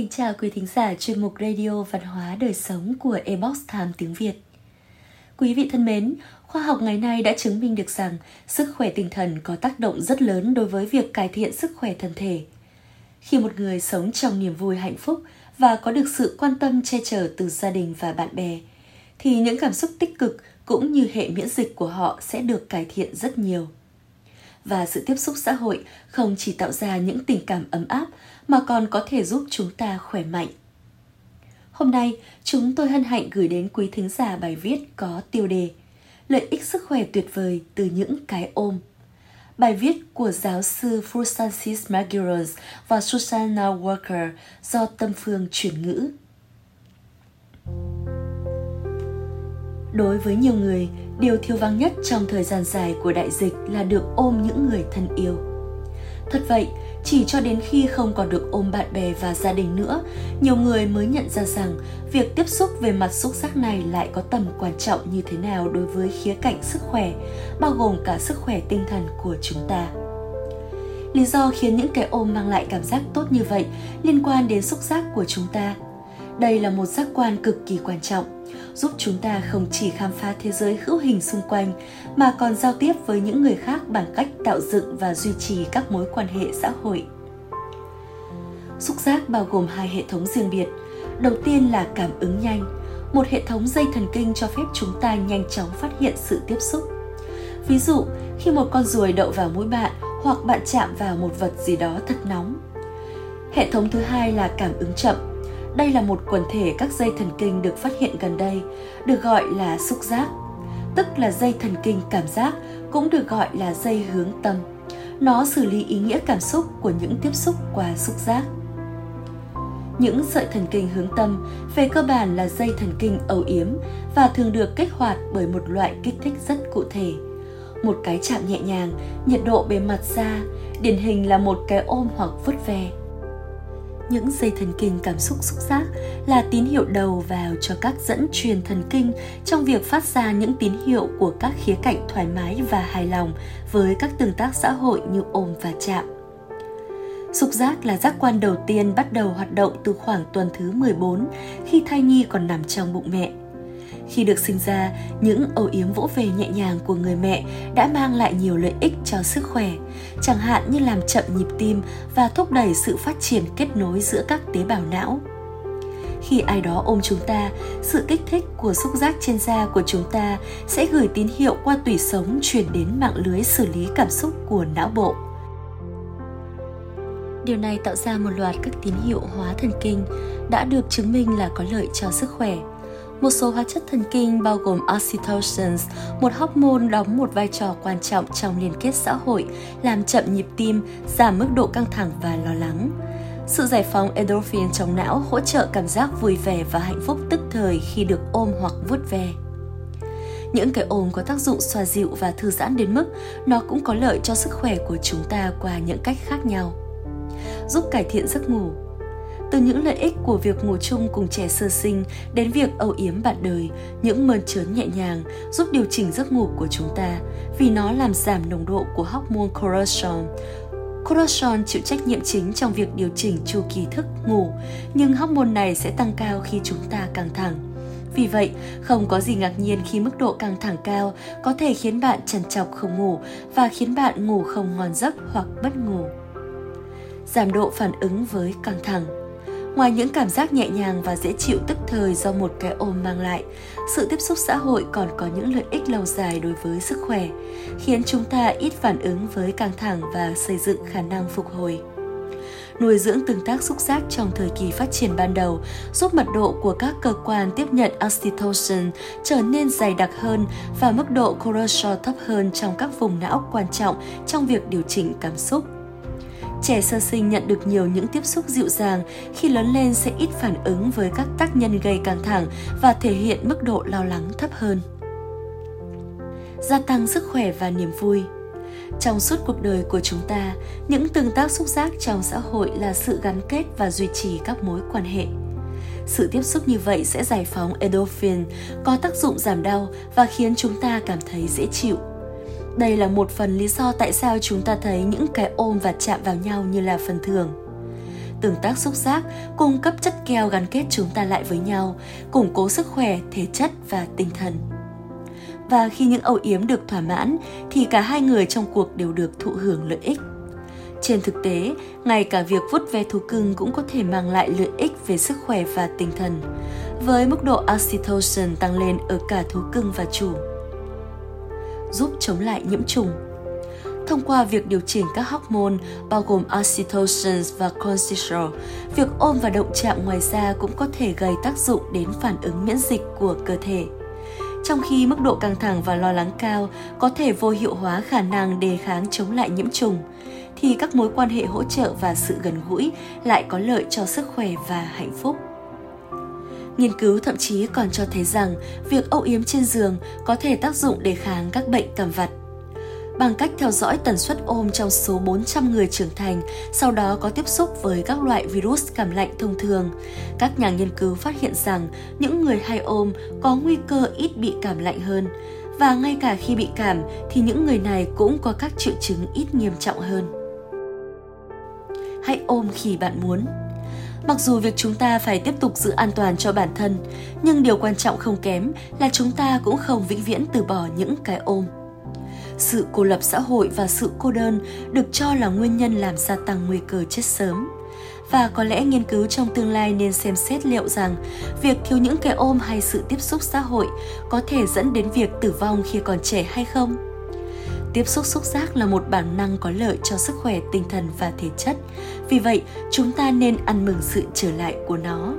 Kính chào quý thính giả chuyên mục Radio Văn hóa Đời Sống của Ebox Time tiếng Việt. Quý vị thân mến, khoa học ngày nay đã chứng minh được rằng sức khỏe tinh thần có tác động rất lớn đối với việc cải thiện sức khỏe thân thể. Khi một người sống trong niềm vui hạnh phúc và có được sự quan tâm che chở từ gia đình và bạn bè, thì những cảm xúc tích cực cũng như hệ miễn dịch của họ sẽ được cải thiện rất nhiều và sự tiếp xúc xã hội không chỉ tạo ra những tình cảm ấm áp mà còn có thể giúp chúng ta khỏe mạnh. Hôm nay, chúng tôi hân hạnh gửi đến quý thính giả bài viết có tiêu đề Lợi ích sức khỏe tuyệt vời từ những cái ôm. Bài viết của giáo sư Francis Maguires và Susanna Walker do Tâm Phương chuyển ngữ. Đối với nhiều người, điều thiếu vắng nhất trong thời gian dài của đại dịch là được ôm những người thân yêu. Thật vậy, chỉ cho đến khi không còn được ôm bạn bè và gia đình nữa, nhiều người mới nhận ra rằng việc tiếp xúc về mặt xúc giác này lại có tầm quan trọng như thế nào đối với khía cạnh sức khỏe, bao gồm cả sức khỏe tinh thần của chúng ta. Lý do khiến những cái ôm mang lại cảm giác tốt như vậy liên quan đến xúc giác của chúng ta. Đây là một giác quan cực kỳ quan trọng giúp chúng ta không chỉ khám phá thế giới hữu hình xung quanh mà còn giao tiếp với những người khác bằng cách tạo dựng và duy trì các mối quan hệ xã hội. Xúc giác bao gồm hai hệ thống riêng biệt. Đầu tiên là cảm ứng nhanh, một hệ thống dây thần kinh cho phép chúng ta nhanh chóng phát hiện sự tiếp xúc. Ví dụ, khi một con ruồi đậu vào mũi bạn hoặc bạn chạm vào một vật gì đó thật nóng. Hệ thống thứ hai là cảm ứng chậm, đây là một quần thể các dây thần kinh được phát hiện gần đây, được gọi là xúc giác, tức là dây thần kinh cảm giác, cũng được gọi là dây hướng tâm. Nó xử lý ý nghĩa cảm xúc của những tiếp xúc qua xúc giác. Những sợi thần kinh hướng tâm về cơ bản là dây thần kinh âu yếm và thường được kích hoạt bởi một loại kích thích rất cụ thể. Một cái chạm nhẹ nhàng, nhiệt độ bề mặt da, điển hình là một cái ôm hoặc vứt về những dây thần kinh cảm xúc xúc giác là tín hiệu đầu vào cho các dẫn truyền thần kinh trong việc phát ra những tín hiệu của các khía cạnh thoải mái và hài lòng với các tương tác xã hội như ôm và chạm. Xúc giác là giác quan đầu tiên bắt đầu hoạt động từ khoảng tuần thứ 14 khi thai nhi còn nằm trong bụng mẹ. Khi được sinh ra, những âu yếm vỗ về nhẹ nhàng của người mẹ đã mang lại nhiều lợi ích cho sức khỏe, chẳng hạn như làm chậm nhịp tim và thúc đẩy sự phát triển kết nối giữa các tế bào não. Khi ai đó ôm chúng ta, sự kích thích của xúc giác trên da của chúng ta sẽ gửi tín hiệu qua tủy sống truyền đến mạng lưới xử lý cảm xúc của não bộ. Điều này tạo ra một loạt các tín hiệu hóa thần kinh đã được chứng minh là có lợi cho sức khỏe. Một số hóa chất thần kinh bao gồm oxytocin, một hormone đóng một vai trò quan trọng trong liên kết xã hội, làm chậm nhịp tim, giảm mức độ căng thẳng và lo lắng. Sự giải phóng endorphin trong não hỗ trợ cảm giác vui vẻ và hạnh phúc tức thời khi được ôm hoặc vuốt ve. Những cái ôm có tác dụng xoa dịu và thư giãn đến mức nó cũng có lợi cho sức khỏe của chúng ta qua những cách khác nhau. Giúp cải thiện giấc ngủ, từ những lợi ích của việc ngủ chung cùng trẻ sơ sinh đến việc âu yếm bạn đời, những mơn trớn nhẹ nhàng giúp điều chỉnh giấc ngủ của chúng ta vì nó làm giảm nồng độ của hormone cortisol. Cortisol chịu trách nhiệm chính trong việc điều chỉnh chu kỳ thức ngủ, nhưng hormone này sẽ tăng cao khi chúng ta căng thẳng. Vì vậy, không có gì ngạc nhiên khi mức độ căng thẳng cao có thể khiến bạn trằn trọc không ngủ và khiến bạn ngủ không ngon giấc hoặc mất ngủ. Giảm độ phản ứng với căng thẳng Ngoài những cảm giác nhẹ nhàng và dễ chịu tức thời do một cái ôm mang lại, sự tiếp xúc xã hội còn có những lợi ích lâu dài đối với sức khỏe, khiến chúng ta ít phản ứng với căng thẳng và xây dựng khả năng phục hồi. Nuôi dưỡng tương tác xúc giác trong thời kỳ phát triển ban đầu giúp mật độ của các cơ quan tiếp nhận oxytocin trở nên dày đặc hơn và mức độ cortisol thấp hơn trong các vùng não quan trọng trong việc điều chỉnh cảm xúc Trẻ sơ sinh nhận được nhiều những tiếp xúc dịu dàng, khi lớn lên sẽ ít phản ứng với các tác nhân gây căng thẳng và thể hiện mức độ lo lắng thấp hơn. Gia tăng sức khỏe và niềm vui trong suốt cuộc đời của chúng ta, những tương tác xúc giác trong xã hội là sự gắn kết và duy trì các mối quan hệ. Sự tiếp xúc như vậy sẽ giải phóng endorphin, có tác dụng giảm đau và khiến chúng ta cảm thấy dễ chịu. Đây là một phần lý do tại sao chúng ta thấy những cái ôm và chạm vào nhau như là phần thường. tương tác xúc giác, cung cấp chất keo gắn kết chúng ta lại với nhau, củng cố sức khỏe, thể chất và tinh thần. Và khi những âu yếm được thỏa mãn thì cả hai người trong cuộc đều được thụ hưởng lợi ích. Trên thực tế, ngay cả việc vút ve thú cưng cũng có thể mang lại lợi ích về sức khỏe và tinh thần, với mức độ oxytocin tăng lên ở cả thú cưng và chủ. Giúp chống lại nhiễm trùng thông qua việc điều chỉnh các hormone bao gồm oxytocin và cortisol. Việc ôm và động chạm ngoài da cũng có thể gây tác dụng đến phản ứng miễn dịch của cơ thể. Trong khi mức độ căng thẳng và lo lắng cao có thể vô hiệu hóa khả năng đề kháng chống lại nhiễm trùng, thì các mối quan hệ hỗ trợ và sự gần gũi lại có lợi cho sức khỏe và hạnh phúc. Nghiên cứu thậm chí còn cho thấy rằng việc âu yếm trên giường có thể tác dụng để kháng các bệnh cảm vặt bằng cách theo dõi tần suất ôm trong số 400 người trưởng thành, sau đó có tiếp xúc với các loại virus cảm lạnh thông thường. Các nhà nghiên cứu phát hiện rằng những người hay ôm có nguy cơ ít bị cảm lạnh hơn. Và ngay cả khi bị cảm thì những người này cũng có các triệu chứng ít nghiêm trọng hơn. Hãy ôm khi bạn muốn. Mặc dù việc chúng ta phải tiếp tục giữ an toàn cho bản thân, nhưng điều quan trọng không kém là chúng ta cũng không vĩnh viễn từ bỏ những cái ôm sự cô lập xã hội và sự cô đơn được cho là nguyên nhân làm gia tăng nguy cơ chết sớm. Và có lẽ nghiên cứu trong tương lai nên xem xét liệu rằng việc thiếu những cái ôm hay sự tiếp xúc xã hội có thể dẫn đến việc tử vong khi còn trẻ hay không. Tiếp xúc xúc giác là một bản năng có lợi cho sức khỏe tinh thần và thể chất. Vì vậy, chúng ta nên ăn mừng sự trở lại của nó.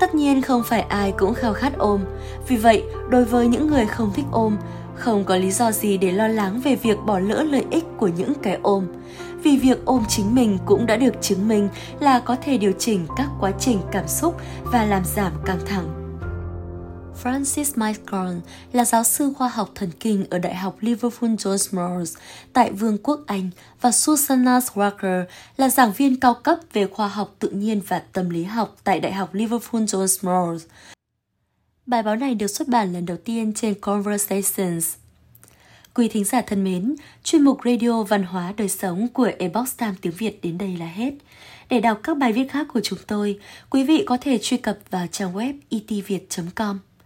Tất nhiên không phải ai cũng khao khát ôm. Vì vậy, đối với những người không thích ôm, không có lý do gì để lo lắng về việc bỏ lỡ lợi ích của những cái ôm, vì việc ôm chính mình cũng đã được chứng minh là có thể điều chỉnh các quá trình cảm xúc và làm giảm căng thẳng. Francis Michael là giáo sư khoa học thần kinh ở Đại học Liverpool John Moores tại Vương quốc Anh và Susanna Walker là giảng viên cao cấp về khoa học tự nhiên và tâm lý học tại Đại học Liverpool John Moores. Bài báo này được xuất bản lần đầu tiên trên Conversations. Quý thính giả thân mến, chuyên mục Radio Văn hóa Đời Sống của Ebox Time tiếng Việt đến đây là hết. Để đọc các bài viết khác của chúng tôi, quý vị có thể truy cập vào trang web e itviet.com.